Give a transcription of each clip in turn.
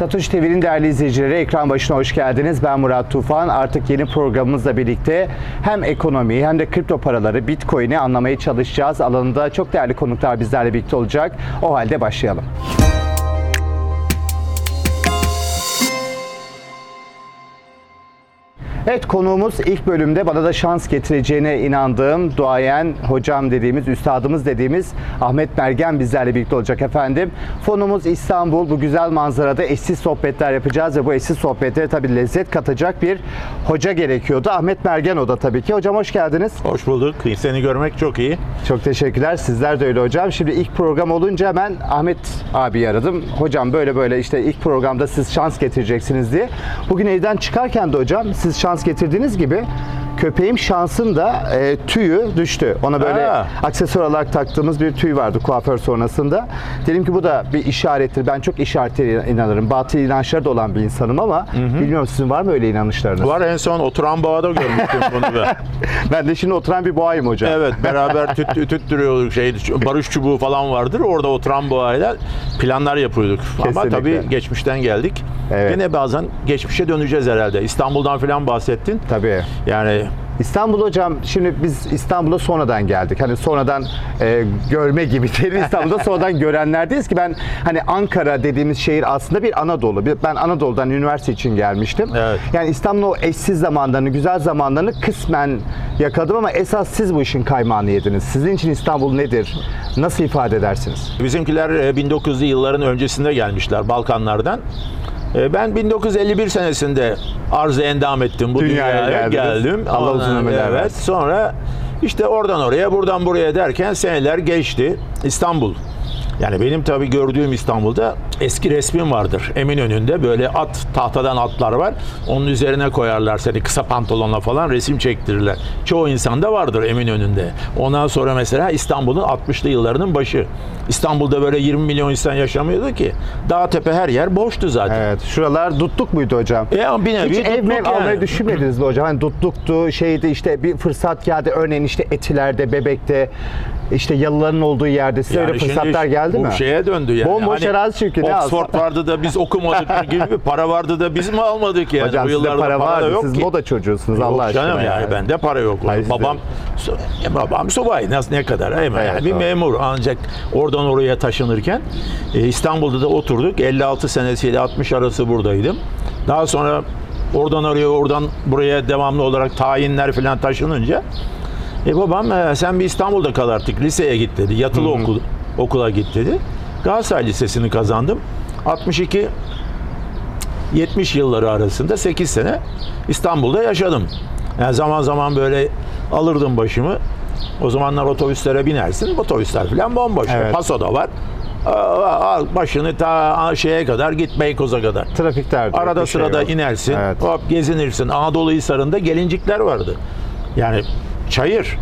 Satoshi TV'nin değerli izleyicileri ekran başına hoş geldiniz. Ben Murat Tufan. Artık yeni programımızla birlikte hem ekonomiyi hem de kripto paraları, Bitcoin'i anlamaya çalışacağız. Alanında çok değerli konuklar bizlerle birlikte olacak. O halde başlayalım. Evet konuğumuz ilk bölümde bana da şans getireceğine inandığım duayen hocam dediğimiz, üstadımız dediğimiz Ahmet Mergen bizlerle birlikte olacak efendim. Fonumuz İstanbul. Bu güzel manzarada eşsiz sohbetler yapacağız ve bu eşsiz sohbetlere tabii lezzet katacak bir hoca gerekiyordu. Ahmet Mergen o da tabii ki. Hocam hoş geldiniz. Hoş bulduk. Seni görmek çok iyi. Çok teşekkürler. Sizler de öyle hocam. Şimdi ilk program olunca ben Ahmet abi aradım. Hocam böyle böyle işte ilk programda siz şans getireceksiniz diye. Bugün evden çıkarken de hocam siz şans getirdiğiniz gibi köpeğim şansın da e, tüyü düştü. Ona böyle Aa. aksesuar olarak taktığımız bir tüy vardı kuaför sonrasında. Dedim ki bu da bir işarettir. Ben çok işaretlere inanırım. Batıl inançları da olan bir insanım ama bilmiyorum sizin var mı öyle inanışlarınız? Var en son oturan boğada görmüştüm bunu ben. Ben de şimdi oturan bir boğayım hocam. Evet beraber tüt, tüttürüyorduk şey barış çubuğu falan vardır. Orada oturan boğayla planlar yapıyorduk. Ama Kesinlikle. tabii geçmişten geldik. Evet. Yine bazen geçmişe döneceğiz herhalde. İstanbul'dan falan bahsettin. Tabii. Yani İstanbul hocam şimdi biz İstanbul'a sonradan geldik. Hani sonradan e, görme gibi değil İstanbul'da sonradan görenlerdeyiz ki ben hani Ankara dediğimiz şehir aslında bir Anadolu. Ben Anadolu'dan üniversite için gelmiştim. Evet. Yani İstanbul'un o eşsiz zamanlarını, güzel zamanlarını kısmen yakaladım ama esas siz bu işin kaymağını yediniz. Sizin için İstanbul nedir? Nasıl ifade edersiniz? bizimkiler e, 1900'lü yılların öncesinde gelmişler Balkanlardan. E, Ben 1951 senesinde arzı endam ettim. Bu Dünyaya dünyaya, geldiniz. geldim. Allah uzun ömürler Evet. Sonra işte oradan oraya, buradan buraya derken seneler geçti. İstanbul. Yani benim tabii gördüğüm İstanbul'da eski resmim vardır. Eminönü'nde böyle at, tahtadan atlar var. Onun üzerine koyarlar seni kısa pantolonla falan resim çektirirler. Çoğu insanda vardır Eminönü'nde. Ondan sonra mesela İstanbul'un 60'lı yıllarının başı. İstanbul'da böyle 20 milyon insan yaşamıyordu ki. Dağ tepe her yer boştu zaten. Evet. Şuralar dutluk muydu hocam? E bir nevi Hiç ev mev yani. almayı düşünmediniz mi hocam? Hani dutluktu, şeydi işte bir fırsat geldi. Örneğin işte Etiler'de, Bebek'te, işte yalıların olduğu yerde size öyle şimdi fırsatlar geldi bu mi? şeye döndü yani. Hani Bomboş arazi çünkü, ne Oxford vardı da biz okumadık gibi para vardı da biz mi almadık yani? Hocam Bu sizde yıllarda para da vardı. yok Siz ki. moda çocuğusunuz Yok Allah aşkına. canım yani, bende para yok. Hayır, babam e, babam subay nasıl ne kadar hemen Evet, yani bir doğru. memur ancak oradan oraya taşınırken e, İstanbul'da da oturduk. 56 senesiyle 60 arası buradaydım. Daha sonra oradan oraya oradan buraya devamlı olarak tayinler falan taşınınca e babam e, sen bir İstanbul'da kal artık liseye git dedi. Yatılı okul okula git dedi. Galatasaray Lisesi'ni kazandım. 62 70 yılları arasında 8 sene İstanbul'da yaşadım. Yani zaman zaman böyle alırdım başımı. O zamanlar otobüslere binersin. Otobüsler falan bomboş. Evet. Paso'da var. Aa, Al başını ta şeye kadar git Beykoz'a kadar. Trafikler diyor, Arada şey sırada yok. inersin. Evet. Hop gezinirsin. Anadolu Hisarı'nda gelincikler vardı. Yani çayır.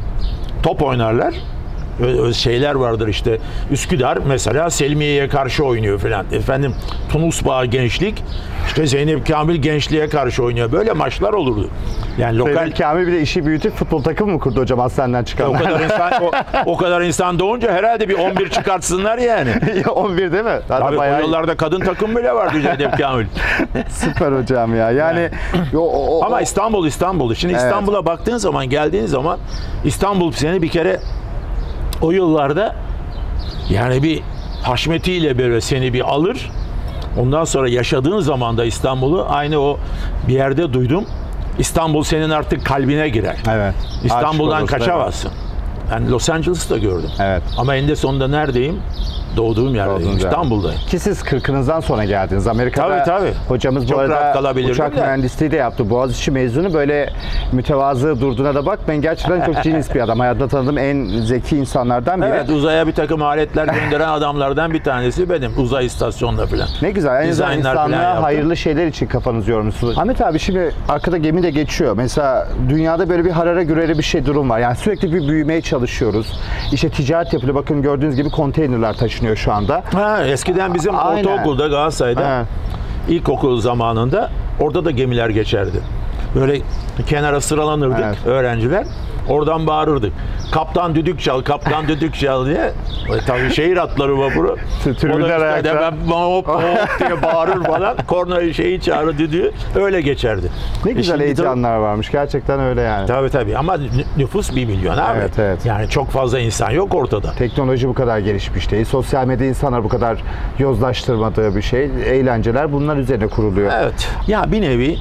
Top oynarlar. Şeyler vardır işte. Üsküdar mesela Selmiye'ye karşı oynuyor falan. Efendim Tunus Bağı Gençlik işte Zeynep Kamil Gençliğe karşı oynuyor. Böyle maçlar olurdu. Yani lokal Lokal Kamil bir de işi büyütüp futbol takımı mı kurdu hocam hastaneden o çıkanlar? kadar insan o, o kadar insan doğunca herhalde bir 11 çıkartsınlar yani. 11 değil mi? Zaten Tabii bayağı o yıllarda kadın takım bile vardı Zeynep Kamil. süper hocam ya. Yani o, o, o- Ama İstanbul İstanbul. Şimdi Evet. İstanbul'a baktığın zaman geldiğin zaman İstanbul seni bir kere o yıllarda yani bir haşmetiyle böyle seni bir alır. Ondan sonra yaşadığın zaman da İstanbul'u aynı o bir yerde duydum. İstanbul senin artık kalbine girer. Evet. İstanbul'dan kaçamazsın. Ben Los Angeles'ta gördüm. Evet. Ama eninde sonunda neredeyim? Doğduğum yerdeyim. Doğduğunuz yer. İstanbul'dayım. Ki siz 40'ınızdan sonra geldiniz. Amerika'da Tabii, tabii. hocamız Çok bu arada uçak de. mühendisliği de yaptı. Boğaziçi mezunu böyle mütevazı durduğuna da bakmayın. Gerçekten çok cins bir adam. Hayatta tanıdığım en zeki insanlardan biri. Evet uzaya bir takım aletler gönderen adamlardan bir tanesi benim. Uzay istasyonunda falan. Ne güzel. En azından insanlığa hayırlı şeyler için kafanızı yormuşsunuz. Ahmet abi şimdi arkada gemi de geçiyor. Mesela dünyada böyle bir harara güreli bir şey durum var. Yani sürekli bir büyümeye çalışıyoruz. İşte ticaret yapılıyor. Bakın gördüğünüz gibi konteynerler taşınıyor şu anda. Ha, eskiden bizim Aynen. ortaokulda Galatasaray'da Evet. ilkokul zamanında orada da gemiler geçerdi. Böyle kenara sıralanırdık Evet. öğrenciler. Oradan bağırırdık. Kaptan düdük çal, kaptan düdük çal diye. E, tabii şehir atları vapuru. Tribünler ayakta. hemen hop hop diye bağırır falan. Kornayı şeyi çağırır düdüğü. Öyle geçerdi. Ne E güzel tabii- heyecanlar varmış. Gerçekten öyle yani. Tabii tabii ama nü- nüfus bir milyon abi. Evet, evet. Yani çok fazla insan yok ortada. Teknoloji bu kadar gelişmiş değil. Sosyal medya insanlar bu kadar yozlaştırmadığı bir şey. Eğlenceler bunlar üzerine kuruluyor. Evet. Ya bir nevi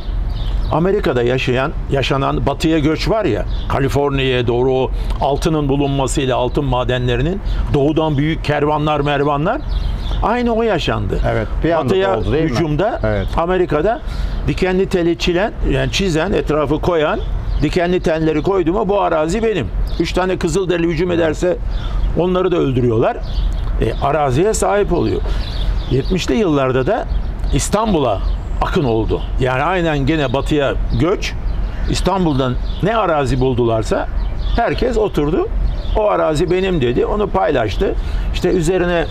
Amerika'da yaşayan, yaşanan batıya göç var ya, Kaliforniya'ya doğru o altının bulunmasıyla altın madenlerinin doğudan büyük kervanlar mervanlar aynı o yaşandı. Evet, bir Batıya oldu hücumda Evet. Amerika'da dikenli teli çilen, yani çizen, etrafı koyan, dikenli telleri koydu mu bu arazi benim. Üç tane Kızılderili hücum ederse onları da öldürüyorlar. E, araziye sahip oluyor. 70'li yıllarda da İstanbul'a akın oldu. Yani aynen gene batıya göç. İstanbul'dan ne arazi buldularsa herkes oturdu. O arazi benim dedi. Onu paylaştı. İşte üzerine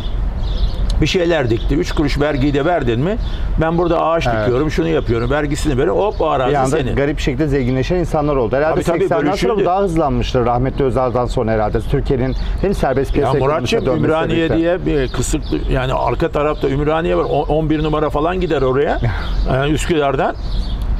bir şeyler dikti. Üç kuruş vergiyi de verdin mi? Ben burada ağaç Evet. dikiyorum, şunu yapıyorum, vergisini veriyorum. Hop o arazi Bir anda senin. garip şekilde zenginleşen insanlar oldu. Herhalde Tabii, tabii, 80'den sonra bu daha hızlanmıştır. Rahmetli Özal'dan sonra herhalde. Türkiye'nin hem serbest Ya piyasa Muratçım ekonomisine dönmesiyle Ümraniye diye bir kısık yani arka tarafta Ümraniye var. O- 11 numara falan gider oraya. Yani Üsküdar'dan.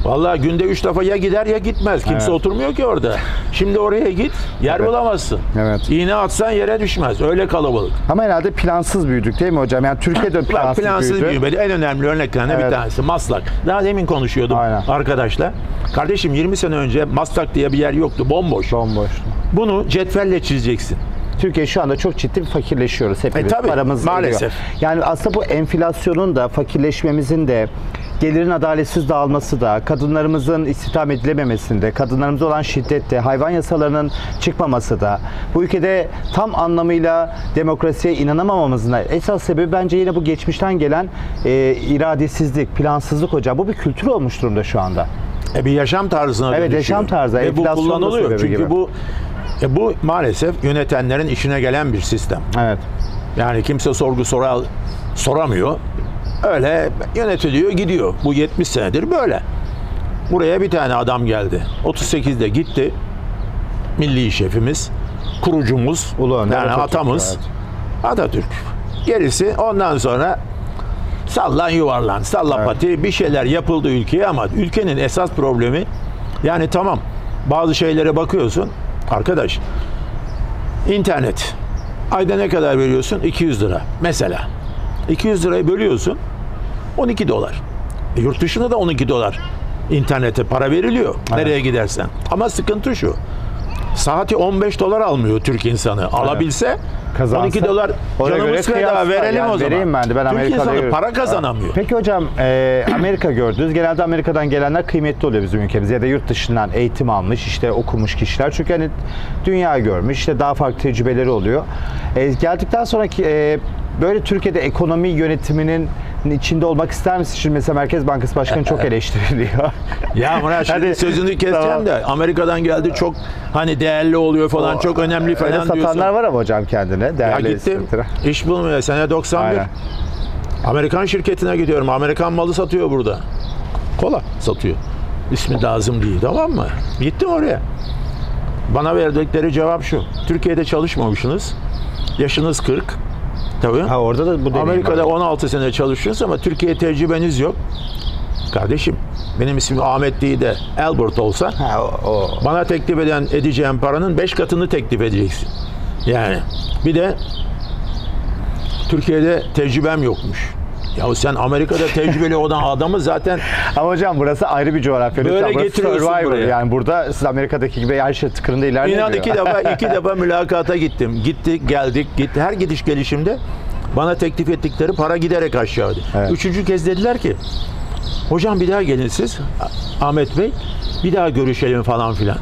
Vallahi günde 3 defa ya gider ya gitmez. Kimse Evet. oturmuyor ki orada. Şimdi oraya git yer Evet. bulamazsın. Evet. İğne atsan yere düşmez. Öyle kalabalık. Ama herhalde plansız büyüdük değil mi hocam? Yani Türkiye'de plansız, plansız büyüdü. büyümedi. En önemli örneklerinden Evet. bir tanesi Maslak. Daha demin konuşuyordum Aynen. arkadaşla. Kardeşim 20 sene önce Maslak diye bir yer yoktu. Bomboş. Bomboş. Bunu cetvelle çizeceksin. Türkiye şu anda çok ciddi bir fakirleşiyoruz hepimiz. E, tabii, Paramız maalesef. eriyor. Yani aslında bu enflasyonun da fakirleşmemizin de gelirin adaletsiz dağılması da, kadınlarımızın istihdam edilememesinde, kadınlarımıza olan şiddette, hayvan yasalarının çıkmaması da, bu ülkede tam anlamıyla demokrasiye inanamamamızın esas sebebi bence yine bu geçmişten gelen e, iradesizlik, plansızlık hocam. Bu bir kültür olmuş durumda şu anda. E bir yaşam tarzına Evet, dönüşüyor. yaşam tarzı, Ve bu kullanılıyor. Çünkü gibi. bu e bu maalesef yönetenlerin işine gelen bir sistem. Evet. Yani kimse sorgu soral soramıyor. Öyle yönetiliyor gidiyor. Bu 70 senedir böyle. Buraya bir tane adam geldi. 38'de gitti. Milli şefimiz, kurucumuz, Önder yani Atatürk, atamız Atatürk. Gerisi ondan sonra sallan yuvarlan, salla Evet. pati bir şeyler yapıldı ülkeye ama ülkenin esas problemi yani tamam bazı şeylere bakıyorsun arkadaş internet ayda ne kadar veriyorsun 200 lira mesela 200 lirayı bölüyorsun 12 dolar. E, yurt dışında da 12 dolar internete para veriliyor nereye gidersen. Ama sıkıntı şu saati 15 dolar almıyor Türk insanı. Alabilse Kazansa, 12 dolar canımız feda verelim yani o zaman. vereyim ben de, ben Türk Amerika'da insanı görüyorum. para kazanamıyor. Peki hocam e, Amerika gördünüz. Genelde Amerika'dan gelenler kıymetli oluyor bizim ülkemiz. Ya da yurt dışından eğitim almış, işte okumuş kişiler. Çünkü hani dünya görmüş, işte daha farklı tecrübeleri oluyor. E, geldikten sonraki e, böyle Türkiye'de ekonomi yönetiminin içinde olmak ister misin? Şimdi mesela Merkez Bankası Başkanı çok eleştiriliyor. Ya Murat şimdi Hadi, sözünü keseceğim tamam. de Amerika'dan geldi çok hani değerli oluyor falan çok önemli Öyle falan diyorsun. satanlar var ama hocam kendine. Ya Değerli gittim hissettiren. iş bulmuyor sene 91. Aynen. Amerikan şirketine gidiyorum. Amerikan malı satıyor burada. Kola satıyor. İsmi lazım değil tamam mı? Gittim oraya. Bana verdikleri cevap şu. Türkiye'de çalışmamışsınız. Yaşınız 40. Tabii. Ha orada da bu Amerika'da var. 16 sene çalışıyorsunuz ama Türkiye tecrübeniz yok. Kardeşim benim ismim Ahmet değil de Albert olsa Ha, o, o. bana teklif eden edeceğim paranın 5 katını teklif edeceksin. Yani bir de Türkiye'de tecrübem yokmuş. Ya sen Amerika'da tecrübeli olan adamı zaten Ama hocam burası ayrı bir coğrafya. Böyle Lütfen, burası getiriyorsun Survivor. buraya. Yani burada siz Amerika'daki gibi her şey tıkırında ilerlemiyor. inan iki defa iki defa mülakata gittim. Gittik geldik gitti. Her gidiş gelişimde bana teklif ettikleri para giderek aşağıydı. Evet. Üçüncü kez dediler ki hocam bir daha gelin siz Ahmet Bey bir daha görüşelim falan filan.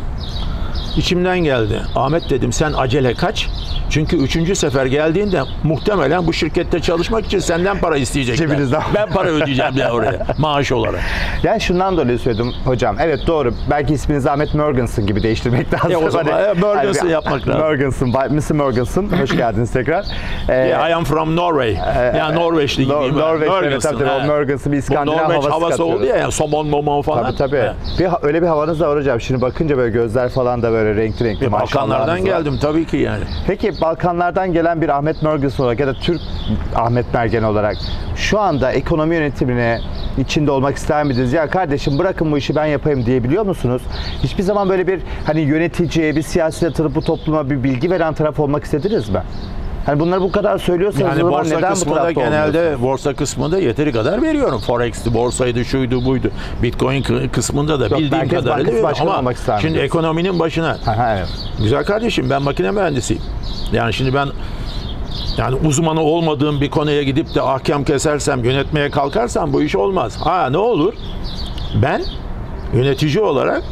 İçimden geldi. Ahmet dedim sen acele kaç. Çünkü üçüncü sefer geldiğinde muhtemelen bu şirkette çalışmak için senden para isteyecekler. Cebinizden. Ben para ödeyeceğim ya oraya maaş olarak. Yani şundan dolayı söyledim hocam. Evet doğru. Belki isminizi Ahmet Morganson gibi değiştirmek lazım. E, o zaman, Hani- e, Morganson Hani bir- yapmak lazım. Morganson, Mr. Morganson. Hoş geldiniz tekrar. Ee, Yeah, I am from Norway. yani Norveçli Nor- gibiyim. ben. Norveç, Morganson, tabii, tabii. Morganson bir İskandinav Norveç havası havası katıyoruz. oldu ya, yani somon momon falan. Tabii tabii. Bir, öyle bir havanız da var hocam. Şimdi bakınca böyle gözler falan da böyle renkli renkli. E, Balkanlardan geldim tabii ki yani. Peki Balkanlardan gelen bir Ahmet Morgenson olarak ya da Türk Ahmet Mergen olarak şu anda ekonomi yönetimine içinde olmak ister miydiniz? Ya kardeşim bırakın bu işi ben yapayım diyebiliyor musunuz? Hiçbir zaman böyle bir hani yöneticiye, bir siyasi yatırıp bu topluma bir bilgi veren taraf olmak istediniz mi? Hani bunları bu kadar söylüyorsanız o Yani zaman borsa neden bu tarafta genelde olmuyorsunuz? borsa kısmında yeteri kadar veriyorum. Forex'ti, borsaydı, şuydu, buydu. Bitcoin kı- kısmında da Yok, bildiğim kadarıyla veriyorum. Ama şimdi ekonominin başına. Evet. Güzel kardeşim ben makine mühendisiyim. Yani şimdi ben yani uzmanı olmadığım bir konuya gidip de ahkam kesersem, yönetmeye kalkarsam bu iş olmaz. Ha ne olur? Ben yönetici olarak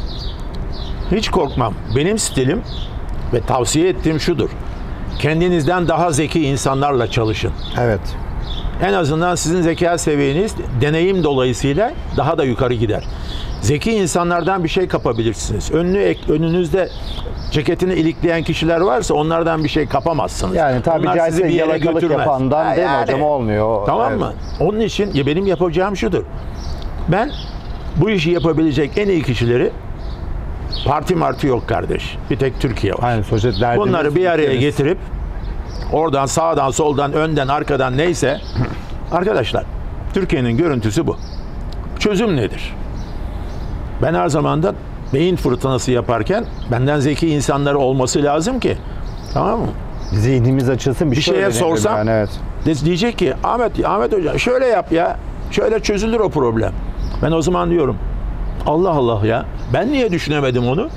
hiç korkmam. Benim stilim ve tavsiye ettiğim şudur. Kendinizden daha zeki insanlarla çalışın. Evet. En azından sizin zeka seviyeniz deneyim dolayısıyla daha da yukarı gider. Zeki insanlardan bir şey kapabilirsiniz. Önünü önünüzde ceketini ilikleyen kişiler varsa onlardan bir şey kapamazsınız. Yani tabii Onlar caizse bir yere götürmez. yapandan Ha, değil mi yani. hocam olmuyor. Tamam Evet. mı? Onun için ya benim yapacağım şudur. Ben bu işi yapabilecek en iyi kişileri parti marti yok kardeş. Bir tek Türkiye var. Aynen derdimiz Bunları bir araya getirip oradan sağdan soldan önden arkadan neyse arkadaşlar Türkiye'nin görüntüsü bu. Çözüm nedir? Ben her zaman da beyin fırtınası yaparken benden zeki insanlar olması lazım ki tamam mı? Zihnimiz açılsın bir, Bir şey şeye sorsam yani, evet. diyecek ki Ahmet Ahmet Hoca şöyle yap ya. Şöyle çözülür o problem. Ben o zaman diyorum Allah Allah ya ben niye düşünemedim onu?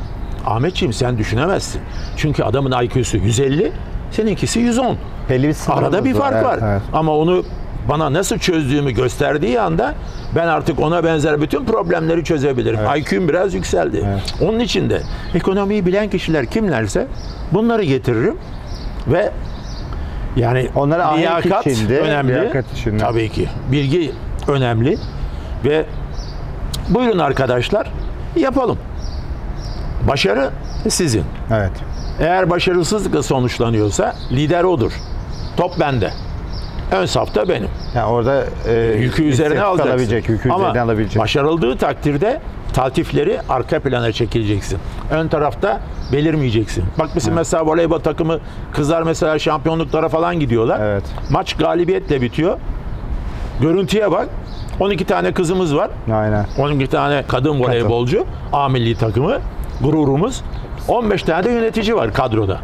Ahmetciğim sen düşünemezsin. Çünkü adamın IQ'su 150, seninkisi 110. Belli bir Arada bir fark evet, var. evet. Ama onu bana nasıl çözdüğümü gösterdiği anda ben artık ona benzer bütün problemleri çözebilirim. IQ'm biraz yükseldi. Onun için de ekonomiyi bilen kişiler kimlerse bunları getiririm ve yani Onlara liyakat içinde, önemli. liyakat içinde. Tabii ki. Bilgi önemli ve buyurun arkadaşlar yapalım. Başarı sizin. Evet. Eğer başarısızlıkla sonuçlanıyorsa lider odur. Top bende. Ön safta benim. Yani orada e, Yükü üzerine alacaksın. alabilecek, yükü Ama alabilecek. başarıldığı takdirde taltifleri arka plana çekileceksin. Ön tarafta belirmeyeceksin. Bak bizim mesela voleybol takımı kızlar mesela şampiyonluklara falan gidiyorlar. Evet. Maç galibiyetle bitiyor. Görüntüye bak. 12 tane kızımız var. Aynen. 12 tane kadın voleybolcu. A milli takımı. Gururumuz. 15 tane de yönetici var kadroda.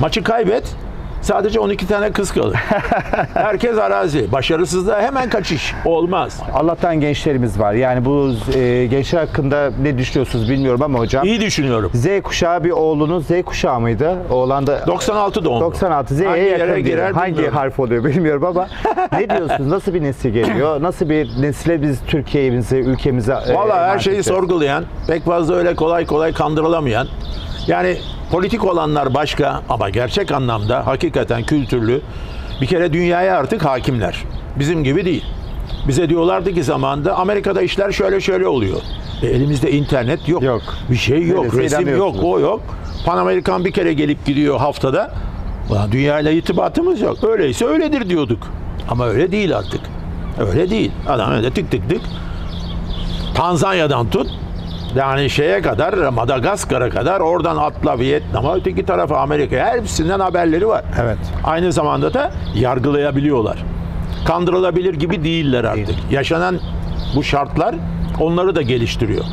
Maçı kaybet. Sadece 12 tane kız kalır. Herkes arazi. Başarısızlığa hemen kaçış. Olmaz. Allah'tan gençlerimiz var. Yani bu e, gençler hakkında ne düşünüyorsunuz bilmiyorum ama hocam. İyi düşünüyorum. Z kuşağı bir oğlunuz Z kuşağı mıydı? Oğlan da 96 doğumlu. 96 Z'ye Hangi yakın yere girer Hangi bilmiyorum. harf oluyor bilmiyorum ama ne diyorsunuz? Nasıl bir nesil geliyor? Nasıl bir nesile biz Türkiye'mize, ülkemize e, Valla her emanet şeyi edeceğiz? sorgulayan, pek fazla öyle kolay kolay kandırılamayan, yani politik olanlar başka ama gerçek anlamda hakikaten kültürlü, bir kere dünyaya artık hakimler. Bizim gibi değil. Bize diyorlardı ki zamanında Amerika'da işler şöyle şöyle oluyor. E, elimizde internet yok. Yok. Bir şey yok, Öyleyse resim yok, o yok. Pan Amerikan bir kere gelip gidiyor haftada. Ulan dünyayla irtibatımız yok. Öyleyse öyledir diyorduk. Ama öyle değil artık. Öyle değil. Adam öyle tık tık tık Tanzanya'dan tut yani şeye kadar Madagaskar'a kadar oradan atla Vietnam'a öteki tarafa Amerika'ya hepsinden haberleri var. Evet. Aynı zamanda da yargılayabiliyorlar. Kandırılabilir gibi değiller artık. Yaşanan bu şartlar onları da geliştiriyor.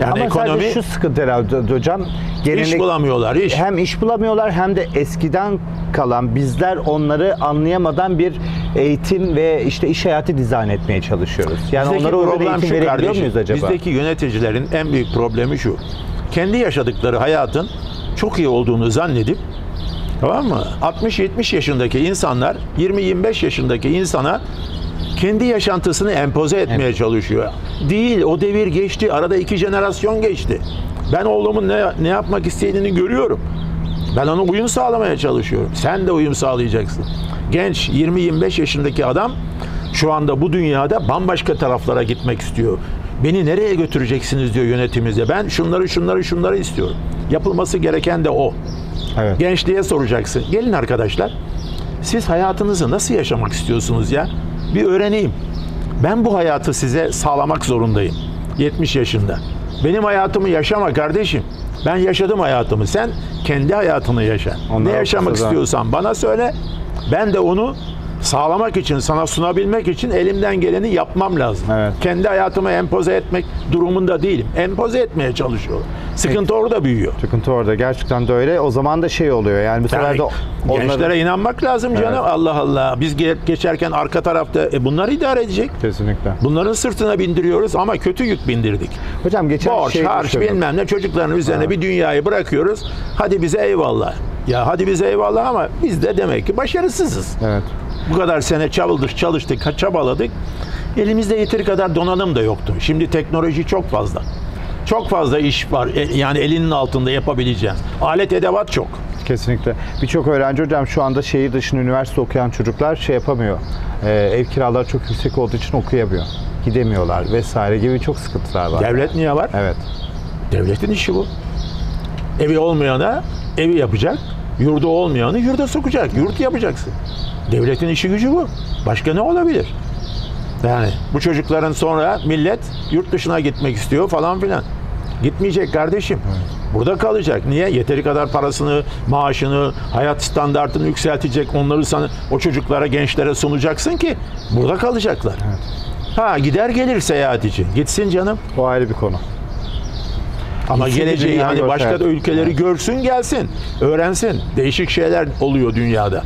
Yani Ama ekonomi sadece şu sıkıntı herhalde hocam. iş Gelenek, bulamıyorlar iş. hem iş bulamıyorlar hem de eskiden kalan bizler onları anlayamadan bir eğitim ve işte iş hayatı dizayn etmeye çalışıyoruz. Yani Bizdeki onlara uygun eğitim verebiliyor kardeşim. muyuz acaba? Bizdeki yöneticilerin en büyük problemi şu. Kendi yaşadıkları hayatın çok iyi olduğunu zannedip tamam mı? 60-70 yaşındaki insanlar 20-25 yaşındaki insana kendi yaşantısını empoze etmeye çalışıyor. Değil, o devir geçti. Arada iki jenerasyon geçti. Ben oğlumun ne, ne yapmak istediğini görüyorum. Ben ona uyum sağlamaya çalışıyorum. Sen de uyum sağlayacaksın. Genç 20-25 yaşındaki adam şu anda bu dünyada bambaşka taraflara gitmek istiyor. Beni nereye götüreceksiniz diyor yönetimimize. Ben şunları şunları şunları istiyorum. Yapılması gereken de o. Evet. Gençliğe soracaksın. Gelin arkadaşlar. Siz hayatınızı nasıl yaşamak istiyorsunuz ya? Bir öğreneyim. Ben bu hayatı size sağlamak zorundayım. 70 yaşında. Benim hayatımı yaşama kardeşim. Ben yaşadım hayatımı. Sen kendi hayatını yaşa. Onlar ne yaşamak istiyorsan bana söyle. Ben de onu sağlamak için, sana sunabilmek için elimden geleni yapmam lazım. Evet. Kendi hayatımı empoze etmek durumunda değilim. Empoze etmeye çalışıyorum. Sıkıntı orada büyüyor. Sıkıntı orada. Gerçekten de öyle. O zaman da şey oluyor. Yani bu sefer de gençlere inanmak lazım canım. Evet. Allah Allah. Biz ge- geçerken arka tarafta e, bunlar idare edecek. Kesinlikle. Bunların sırtına bindiriyoruz ama kötü yük bindirdik. Hocam geçen Borç, şey harç düşündüm. bilmem ne çocukların üzerine bir dünyayı bırakıyoruz. Hadi bize eyvallah. Ya hadi bize eyvallah ama biz de demek ki başarısızız. Evet. Bu kadar sene çalıştık, çalıştık, çabaladık. Elimizde yeteri kadar donanım da yoktu. Şimdi teknoloji çok fazla. Çok fazla iş var. E, Yani elinin altında yapabileceğin. Alet edevat çok. Kesinlikle. Birçok öğrenci hocam şu anda şehir dışında üniversite okuyan çocuklar şey yapamıyor. Ee, ev kiraları çok yüksek olduğu için okuyamıyor. Gidemiyorlar vesaire gibi çok sıkıntılar var. Devlet niye var? Evet. Devletin işi bu. Evi olmayana evi yapacak. Yurdu olmayanı yurda sokacak. Yurt yapacaksın. Devletin işi gücü bu. Başka ne olabilir? Yani bu çocukların sonra millet yurt dışına gitmek istiyor falan filan. Gitmeyecek kardeşim. Burada kalacak. Niye? Yeteri kadar parasını, maaşını, hayat standartını yükseltecek. Onları sana, o çocuklara, gençlere sunacaksın ki burada kalacaklar. Ha gider gelir seyahat için. Gitsin canım. O ayrı bir konu. Ama Gitsin geleceği hani başka da ülkeleri görsün gelsin. Öğrensin. Değişik şeyler oluyor dünyada.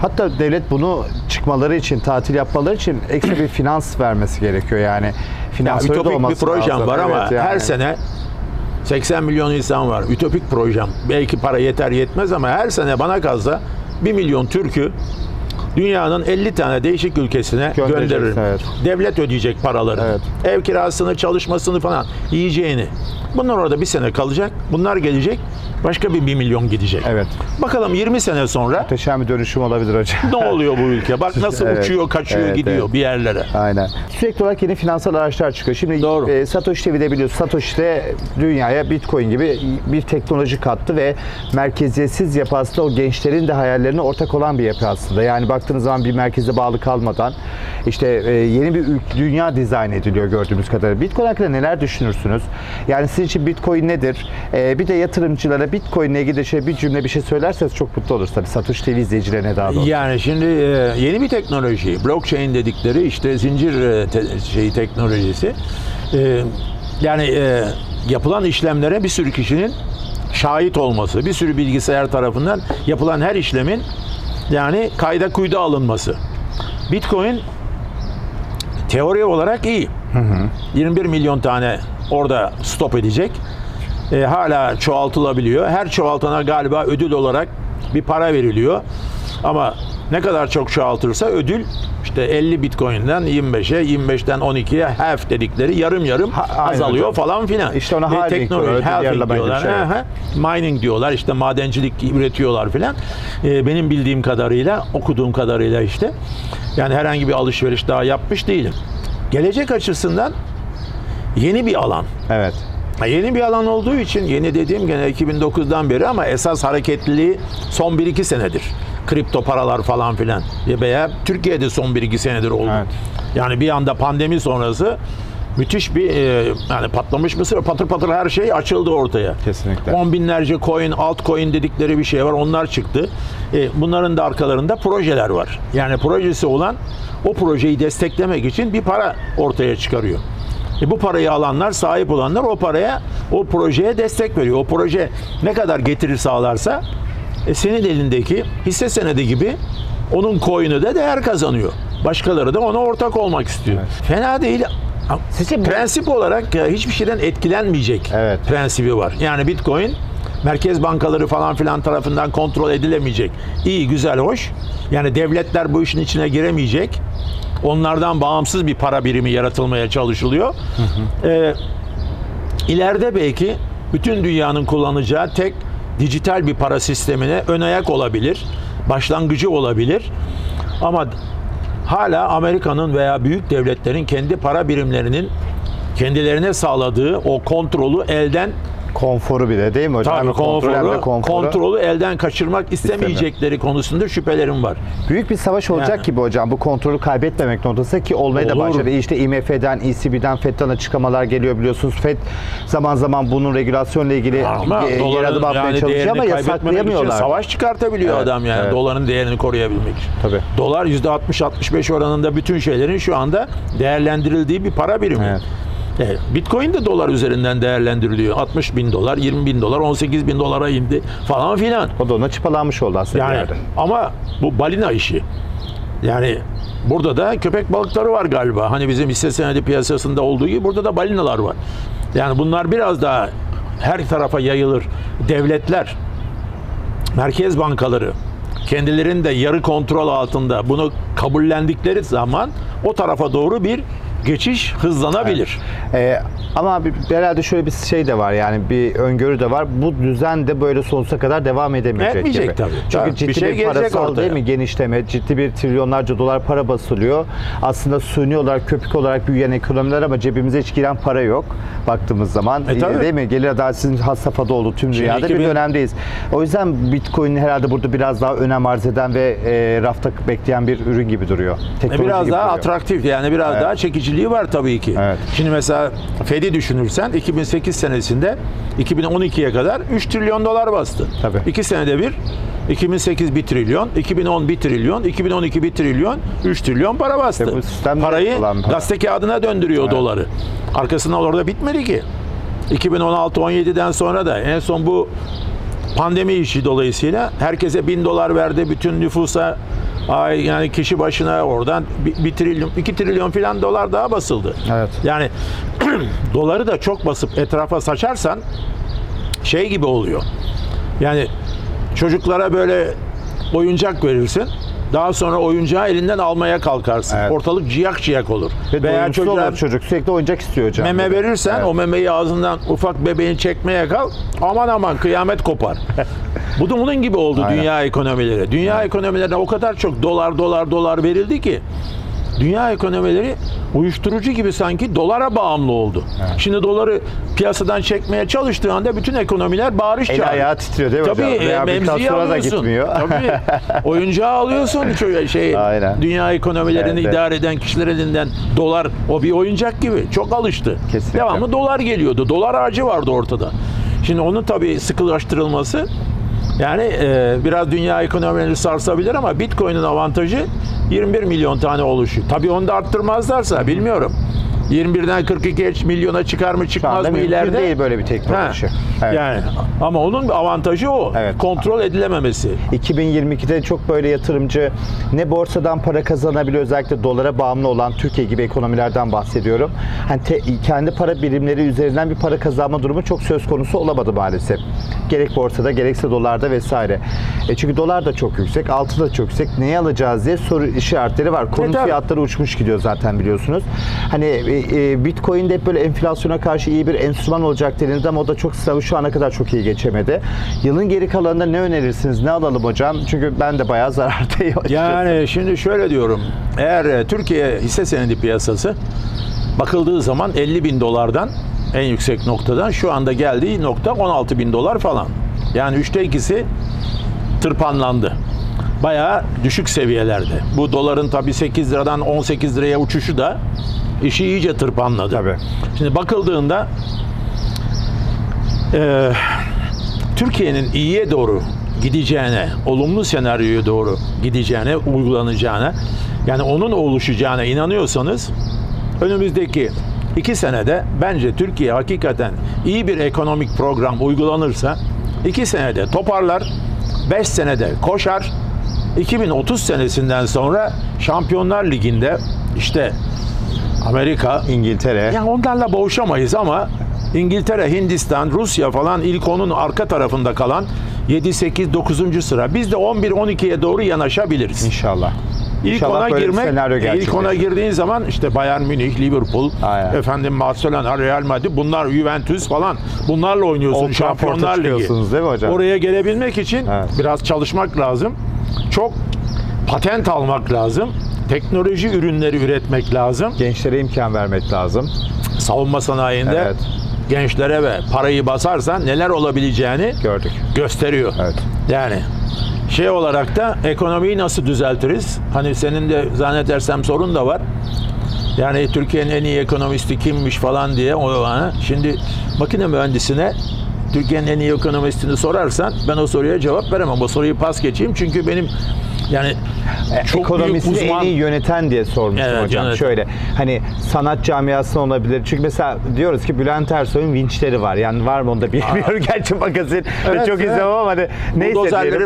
Hatta devlet bunu çıkmaları için, tatil yapmaları için ekstra bir finans vermesi gerekiyor yani. Ya, Finansörü de ütopik bir projem lazım. var ama Evet, yani. her sene 80 milyon insan var. Ütopik projem. Belki para yeter yetmez ama her sene bana kalsa 1 milyon Türk'ü dünyanın 50 tane değişik ülkesine Göndereceksin, gönderirim. evet. Devlet ödeyecek paraları. Evet. Ev kirasını, çalışmasını falan, yiyeceğini. Bunlar orada bir sene kalacak. Bunlar gelecek. Başka bir 1 milyon gidecek. Evet. Bakalım 20 sene sonra Muhteşem bir dönüşüm olabilir hocam. ne oluyor bu ülke? Bak nasıl Evet, uçuyor, kaçıyor, evet, gidiyor evet. bir yerlere. Aynen. Sürekli olarak yeni finansal araçlar çıkıyor. Şimdi Doğru. e, Satoshi TV'de de biliyorsun. Satoshi de dünyaya Bitcoin gibi bir teknoloji kattı ve merkeziyetsiz yapı aslında o gençlerin de hayallerine ortak olan bir yapı aslında. Yani baktığınız zaman bir merkeze bağlı kalmadan işte e, yeni bir dünya dizayn ediliyor gördüğümüz kadarıyla. Bitcoin hakkında neler düşünürsünüz? Yani sizin için Bitcoin nedir? E, bir de yatırımcılara ile ilgili şey, bir cümle bir şey söylerseniz çok mutlu oluruz tabii. Satoshi TV izleyicilerine daha doğrusu. Yani şimdi e, yeni bir teknoloji, blockchain dedikleri işte zincir e, te- şeyi teknolojisi. E, yani yapılan işlemlere bir sürü kişinin şahit olması, bir sürü bilgisayar tarafından yapılan her işlemin yani kayda kuyda alınması. Bitcoin teori olarak iyi. 21 milyon tane orada stop edecek. E, hala çoğaltılabiliyor. Her çoğaltana galiba ödül olarak bir para veriliyor. Ama ne kadar çok çoğaltırsa ödül işte 50 Bitcoin'den 25'e, 25'ten 12'ye half dedikleri yarım yarım Ha, aynen azalıyor hocam. falan filan. İşte ona Ve halving teknoloji, halving diyorlar. şey. Aha. Mining diyorlar işte madencilik üretiyorlar filan. Ee, benim bildiğim kadarıyla, okuduğum kadarıyla işte. Yani herhangi bir alışveriş daha yapmış değilim. Gelecek açısından yeni bir alan. Evet. Yeni bir alan olduğu için yeni dediğim gene 2009'dan beri ama esas hareketliliği son 1-2 senedir. Kripto paralar falan filan. Veya Türkiye'de son 1-2 senedir oldu. Evet. Yani bir anda pandemi sonrası müthiş bir e, yani patlamış mısır patır patır her şey açıldı ortaya. Kesinlikle. On binlerce coin, altcoin dedikleri bir şey var. Onlar çıktı. E, bunların da arkalarında projeler var. Yani projesi olan o projeyi desteklemek için bir para ortaya çıkarıyor. E, bu parayı alanlar, sahip olanlar o paraya, o projeye destek veriyor. O proje ne kadar getiri sağlarsa e, senin elindeki hisse senedi gibi onun coin'i de değer kazanıyor. Başkaları da ona ortak olmak istiyor. Fena değil. Sizce bu- Prensip olarak ya, hiçbir şeyden etkilenmeyecek Evet. prensibi var. Yani Bitcoin merkez bankaları falan filan tarafından kontrol edilemeyecek. İyi, güzel, hoş. Yani devletler bu işin içine giremeyecek. Onlardan bağımsız bir para birimi yaratılmaya çalışılıyor. Ee, ileride belki bütün dünyanın kullanacağı tek dijital bir para sistemine ön ayak olabilir, başlangıcı olabilir. Ama hala Amerika'nın veya büyük devletlerin kendi para birimlerinin kendilerine sağladığı o kontrolü elden Konforu bir de değil mi hocam? tabii Hem kontrol hem de konforu, konforu. kontrolü elden kaçırmak istemeyecekleri konusunda şüphelerim var. Büyük bir savaş olacak Yani. gibi hocam bu kontrolü kaybetmemek noktasında ki olmaya da Olur. başladı. İşte IMF'den, ECB'den, FED'den açıklamalar geliyor biliyorsunuz. FED zaman zaman bunun regülasyonla ilgili Ama e, yer doların adım atmaya yani çalışıyor ama kaybetmemek için yasaklayamıyorlar. savaş çıkartabiliyor Evet, adam yani evet. doların değerini koruyabilmek için. Tabii. Dolar %60-65 oranında bütün şeylerin şu anda değerlendirildiği bir para birimi. Evet. Evet, Bitcoin de dolar üzerinden değerlendiriliyor. 60 bin dolar, 20 bin dolar, 18 bin dolara indi falan filan. O da ona çıpalanmış oldu aslında Yani yerde. ama bu balina işi. Yani burada da köpek balıkları var galiba. Hani bizim hisse senedi piyasasında olduğu gibi burada da balinalar var. Yani bunlar biraz daha her tarafa yayılır. Devletler, merkez bankaları kendilerinin de yarı kontrol altında bunu kabullendikleri zaman o tarafa doğru bir geçiş hızlanabilir. Ee, ama bir- herhalde şöyle bir şey de var yani bir öngörü de var. Bu düzen de böyle sonsuza kadar devam edemeyecek Etmeyecek gibi. tabii. Çünkü. Bir ciddi bir, şey gelecek parasal ortaya. değil mi genişleme, ciddi bir trilyonlarca dolar para basılıyor. Aslında suni olarak, köpük olarak büyüyen ekonomiler ama cebimize hiç giren para yok baktığımız zaman. E, tabii. değil mi? Gelir adaletsizliğinin has safhada olduğu tüm dünyada 2000 bir dönemdeyiz. O yüzden Bitcoin herhalde burada biraz daha önem arz eden ve e, rafta bekleyen bir ürün gibi duruyor. E, Teknoloji biraz gibi daha duruyor. atraktif yani biraz Evet. daha çekiciliği var tabii ki. Evet. Şimdi mesela Fed'i düşünürsen 2008 senesinde 2012'ye kadar 3 trilyon dolar bastı. Tabii. 2 senede bir 2008 1 trilyon, 2010 1 trilyon, 2012 1 trilyon, 3 trilyon para bastı. Sistemde Parayı para. gazete kağıdına döndürüyor doları. Arkasından orada bitmedi ki. 2016-17'den sonra da en son bu pandemi işi dolayısıyla herkese bin dolar verdi bütün nüfusa ay yani kişi başına oradan bir, bir trilyon iki trilyon filan dolar daha basıldı. Evet. Yani doları da çok basıp etrafa saçarsan şey gibi oluyor. Yani çocuklara böyle oyuncak verirsin. Daha sonra oyuncağı elinden almaya kalkarsın. Evet. Ortalık ciyak ciyak olur. Ve Veya çocuğa çocuk sürekli oyuncak istiyor hocam. meme verirsen Evet. o memeyi ağzından ufak bebeğin çekmeye kal. Aman aman kıyamet kopar. Bu da bunun gibi oldu Aynen. dünya ekonomileri. Dünya ekonomilerine o kadar çok dolar dolar dolar verildi ki dünya ekonomileri uyuşturucu gibi sanki dolara bağımlı oldu. Şimdi doları piyasadan çekmeye çalıştığı anda bütün ekonomiler bağırış El çağırıyor. ayağı titriyor değil mi Tabii hocam? e, memziyi alıyorsun. gitmiyor. Tabii. Oyuncağı alıyorsun şey. Aynen. Dünya ekonomilerini Evet, evet. idare eden kişiler elinden dolar o bir oyuncak gibi. Çok alıştı. Kesinlikle. Devamlı dolar geliyordu. Dolar ağacı vardı ortada. Şimdi onun tabii sıkılaştırılması yani e, biraz dünya ekonomilerini sarsabilir ama Bitcoin'in avantajı 21 milyon tane oluşu. Tabii onu da arttırmazlarsa bilmiyorum. 21'den 42 milyona çıkar mı çıkmaz mı ileride? değil böyle bir teknoloji. Ha, Evet. Yani ama onun avantajı o. Evet. Kontrol edilememesi. 2022'de çok böyle yatırımcı ne borsadan para kazanabiliyor özellikle dolara bağımlı olan Türkiye gibi ekonomilerden bahsediyorum. Hani te- kendi para birimleri üzerinden bir para kazanma durumu çok söz konusu olamadı maalesef. Gerek borsada gerekse dolarda vesaire. E çünkü dolar da çok yüksek, altı da çok yüksek. Neyi alacağız diye soru işaretleri var. Konut tabii. fiyatları uçmuş gidiyor zaten biliyorsunuz. Hani e, e, Bitcoin de hep böyle enflasyona karşı iyi bir enstrüman olacak denildi ama o da çok sınavı şu ana kadar çok iyi geçemedi. Yılın geri kalanında ne önerirsiniz? Ne alalım hocam? Çünkü ben de bayağı zarardayım. Yani şimdi şöyle diyorum. Eğer e, Türkiye hisse senedi piyasası bakıldığı zaman 50 bin dolardan en yüksek noktadan şu anda geldiği nokta 16 bin dolar falan. Yani üçte ikisi tırpanlandı. Bayağı düşük seviyelerde. Bu doların tabii 8 liradan 18 liraya uçuşu da işi iyice tırpanladı. Tabii. Şimdi bakıldığında e, Türkiye'nin iyiye doğru gideceğine, olumlu senaryoya doğru gideceğine, uygulanacağına, yani onun oluşacağına inanıyorsanız önümüzdeki iki senede bence Türkiye hakikaten iyi bir ekonomik program uygulanırsa iki senede toparlar, beş senede koşar, 2030 senesinden sonra Şampiyonlar Ligi'nde işte Amerika, İngiltere. yani onlarla boğuşamayız ama İngiltere, Hindistan, Rusya falan ilk onun arka tarafında kalan 7, 8, 9. sıra. Biz de 11, 12'ye doğru yanaşabiliriz. İnşallah. İlk İnşallah ona girmek, senaryo ilk ona girdiğin zaman işte Bayern Münih, Liverpool, Aynen. efendim Barcelona, Real Madrid, bunlar Juventus falan. Bunlarla oynuyorsun Old Şampiyonlar Ligi. değil mi hocam? Oraya gelebilmek için Evet. biraz çalışmak lazım. Çok patent almak lazım. Teknoloji ürünleri üretmek lazım. Gençlere imkan vermek lazım. Savunma sanayinde Evet. gençlere ve parayı basarsan neler olabileceğini Gördük. gösteriyor. Evet. Yani şey olarak da ekonomiyi nasıl düzeltiriz? Hani senin de zannedersem sorun da var. Yani Türkiye'nin en iyi ekonomisti kimmiş falan diye o. Şimdi makine mühendisine Türkiye'nin en iyi ekonomistini sorarsan ben o soruya cevap veremem. O soruyu pas geçeyim çünkü benim yani çok büyük Ekonomisini en uzman iyi yöneten diye sormuştum Evet, hocam. yöneten. Şöyle hani sanat camiasında olabilir. Çünkü mesela diyoruz ki Bülent Ersoy'un vinçleri var. Yani var mı onu da bilmiyorum. Gerçi magazin Evet, çok evet. izlemem ama hani neyse Buldozerleri,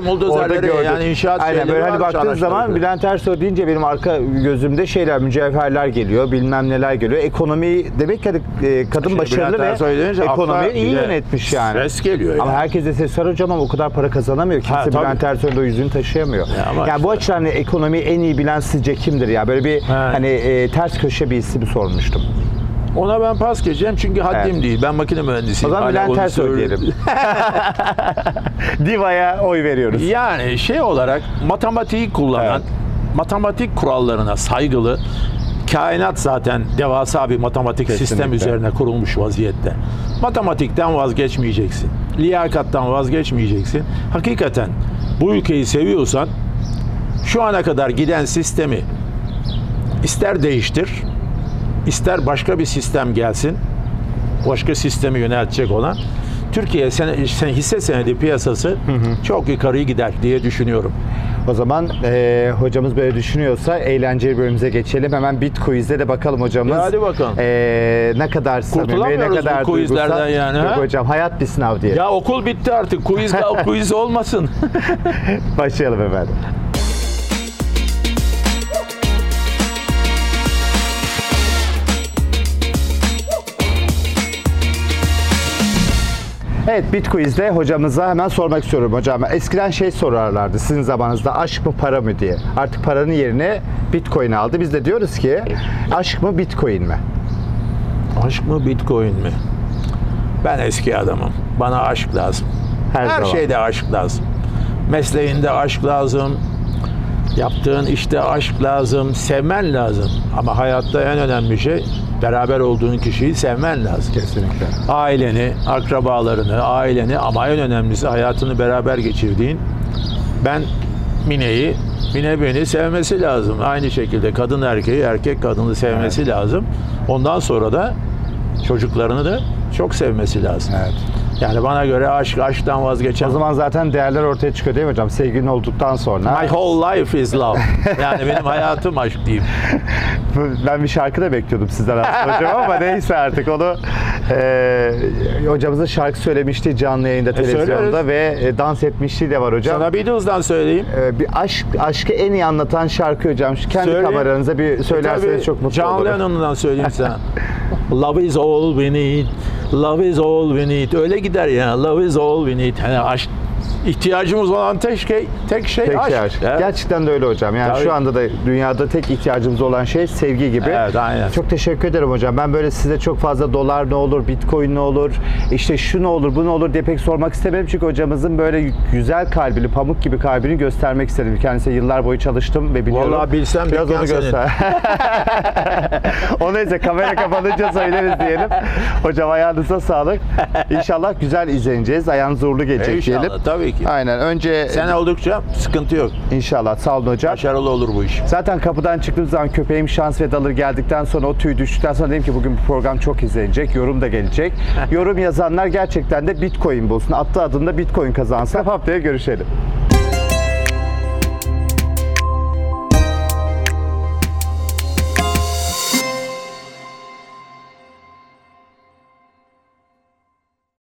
gördüm. yani inşaat Aynen böyle hani baktığın zaman. Bülent Ersoy deyince benim arka gözümde şeyler mücevherler geliyor. Bilmem neler geliyor. Ekonomi demek ki hani, e, kadın Şey, başarılı Bülent ve ekonomiyi iyi de yönetmiş yani. Stres geliyor Ama yani. herkese ses var hocam ama o kadar para kazanamıyor. Kimse Ha. Bülent Ersoy'un da o yüzünü taşıyamıyor. Ya yani bu işte. açıdan ekonomiyi en iyi bilen sizce kimdir ya? Böyle bir hani e, ters köşe bir isim sormuştum. Ona ben pas geçeceğim çünkü haddim Evet. değil. Ben makine O mühendisiyim. zaman Hala Bülent onu Ersoy söylüyorum. diyelim. Diva'ya oy veriyoruz. Yani şey olarak matematiği kullanan, matematik kurallarına saygılı, kainat zaten devasa bir matematik sistem Kesinlikle. üzerine kurulmuş vaziyette. Matematikten vazgeçmeyeceksin. Liyakattan vazgeçmeyeceksin. Hakikaten bu ülkeyi seviyorsan şu ana kadar giden sistemi ister değiştir, ister başka bir sistem gelsin, başka sistemi yöneltecek olan Türkiye sen, sen hisse senedi piyasası çok yukarı gider diye düşünüyorum. O zaman e, hocamız böyle düşünüyorsa eğlenceli bölümümüze geçelim. Hemen Bit Quiz'de de bakalım hocamız. Ya hadi bakalım. E, ne kadar samimi, ne Kurtulamıyoruz bu kadar quizlerden yani, Yok ha? hocam hayat bir sınav diye. Ya okul bitti artık. Quiz, quiz olmasın. Başlayalım efendim. Evet Bit Quiz'de hocamıza hemen sormak istiyorum hocam. Eskiden şey sorarlardı sizin zamanınızda aşk mı para mı diye. Artık paranın yerine Bitcoin aldı. Biz de diyoruz ki aşk mı Bitcoin mi? aşk mı bitcoin mi? Ben eski adamım. Bana aşk lazım. Her Her, zaman. şeyde aşk lazım. Mesleğinde aşk lazım. Yaptığın işte aşk lazım. Sevmen lazım. Ama hayatta en önemli şey beraber olduğun kişiyi sevmen lazım. Kesinlikle. aileni, akrabalarını, aileni ama en önemlisi hayatını beraber geçirdiğin ben Mine'yi, Mine beni sevmesi lazım. Aynı şekilde kadın erkeği, erkek kadını sevmesi lazım. Ondan sonra da çocuklarını da çok sevmesi lazım. Evet. Yani bana göre aşk, aşktan O vazgeçen zaman zaten değerler ortaya çıkıyor değil mi hocam? Sevgilin olduktan sonra. My whole life is love. Yani benim hayatım aşk diyeyim. Ben bir şarkı da bekliyordum sizden aslında hocam ama neyse artık onu e, hocamızın şarkı söylemişti canlı yayında televizyonda söyleriz. ve e, dans etmişliği de var hocam. Sana Beatles'dan söyleyeyim. E, bir aşk aşkı en iyi anlatan şarkı hocam. Şu kendi Söyleyeyim. kameranıza bir söylerseniz Tabii, çok mutlu John olurum. Lennon'dan söyleyeyim sana. Love is all we need. Love is all we need. Öyle gider ya. Love is all we need. Yani aşk ihtiyacımız olan tek şey tek şey Tek aşk. şey aşk. Evet. Gerçekten de öyle hocam. Yani Tabii. şu anda da dünyada tek ihtiyacımız olan şey sevgi gibi. Evet, aynen. Çok teşekkür ederim hocam. Ben böyle size çok fazla dolar ne olur, bitcoin ne olur, işte şu ne olur, bu ne olur diye pek sormak istemedim. Çünkü hocamızın böyle güzel kalbini, pamuk gibi kalbini göstermek istedim. Kendisiyle yıllar boyu çalıştım ve biliyorum. Vallahi bilsem Biraz onu göster. o neyse kamera kapanınca söyleriz diyelim. Hocam ayağınıza sağlık. İnşallah güzel izleneceğiz. Ayağınız uğurlu gelecek İnşallah, diyelim. tabii ki. Aynen. Önce Sen oldukça sıkıntı yok. inşallah sağ olun hocam. Başarılı olur bu iş. Zaten kapıdan çıktığımız zaman köpeğim şans ve dalır geldikten sonra o tüy düştükten sonra dedim ki bugün bu program çok izlenecek. Yorum da gelecek. yorum yazanlar gerçekten de Bitcoin bulsun. Attığı adımda Bitcoin kazansın. Haftaya görüşelim.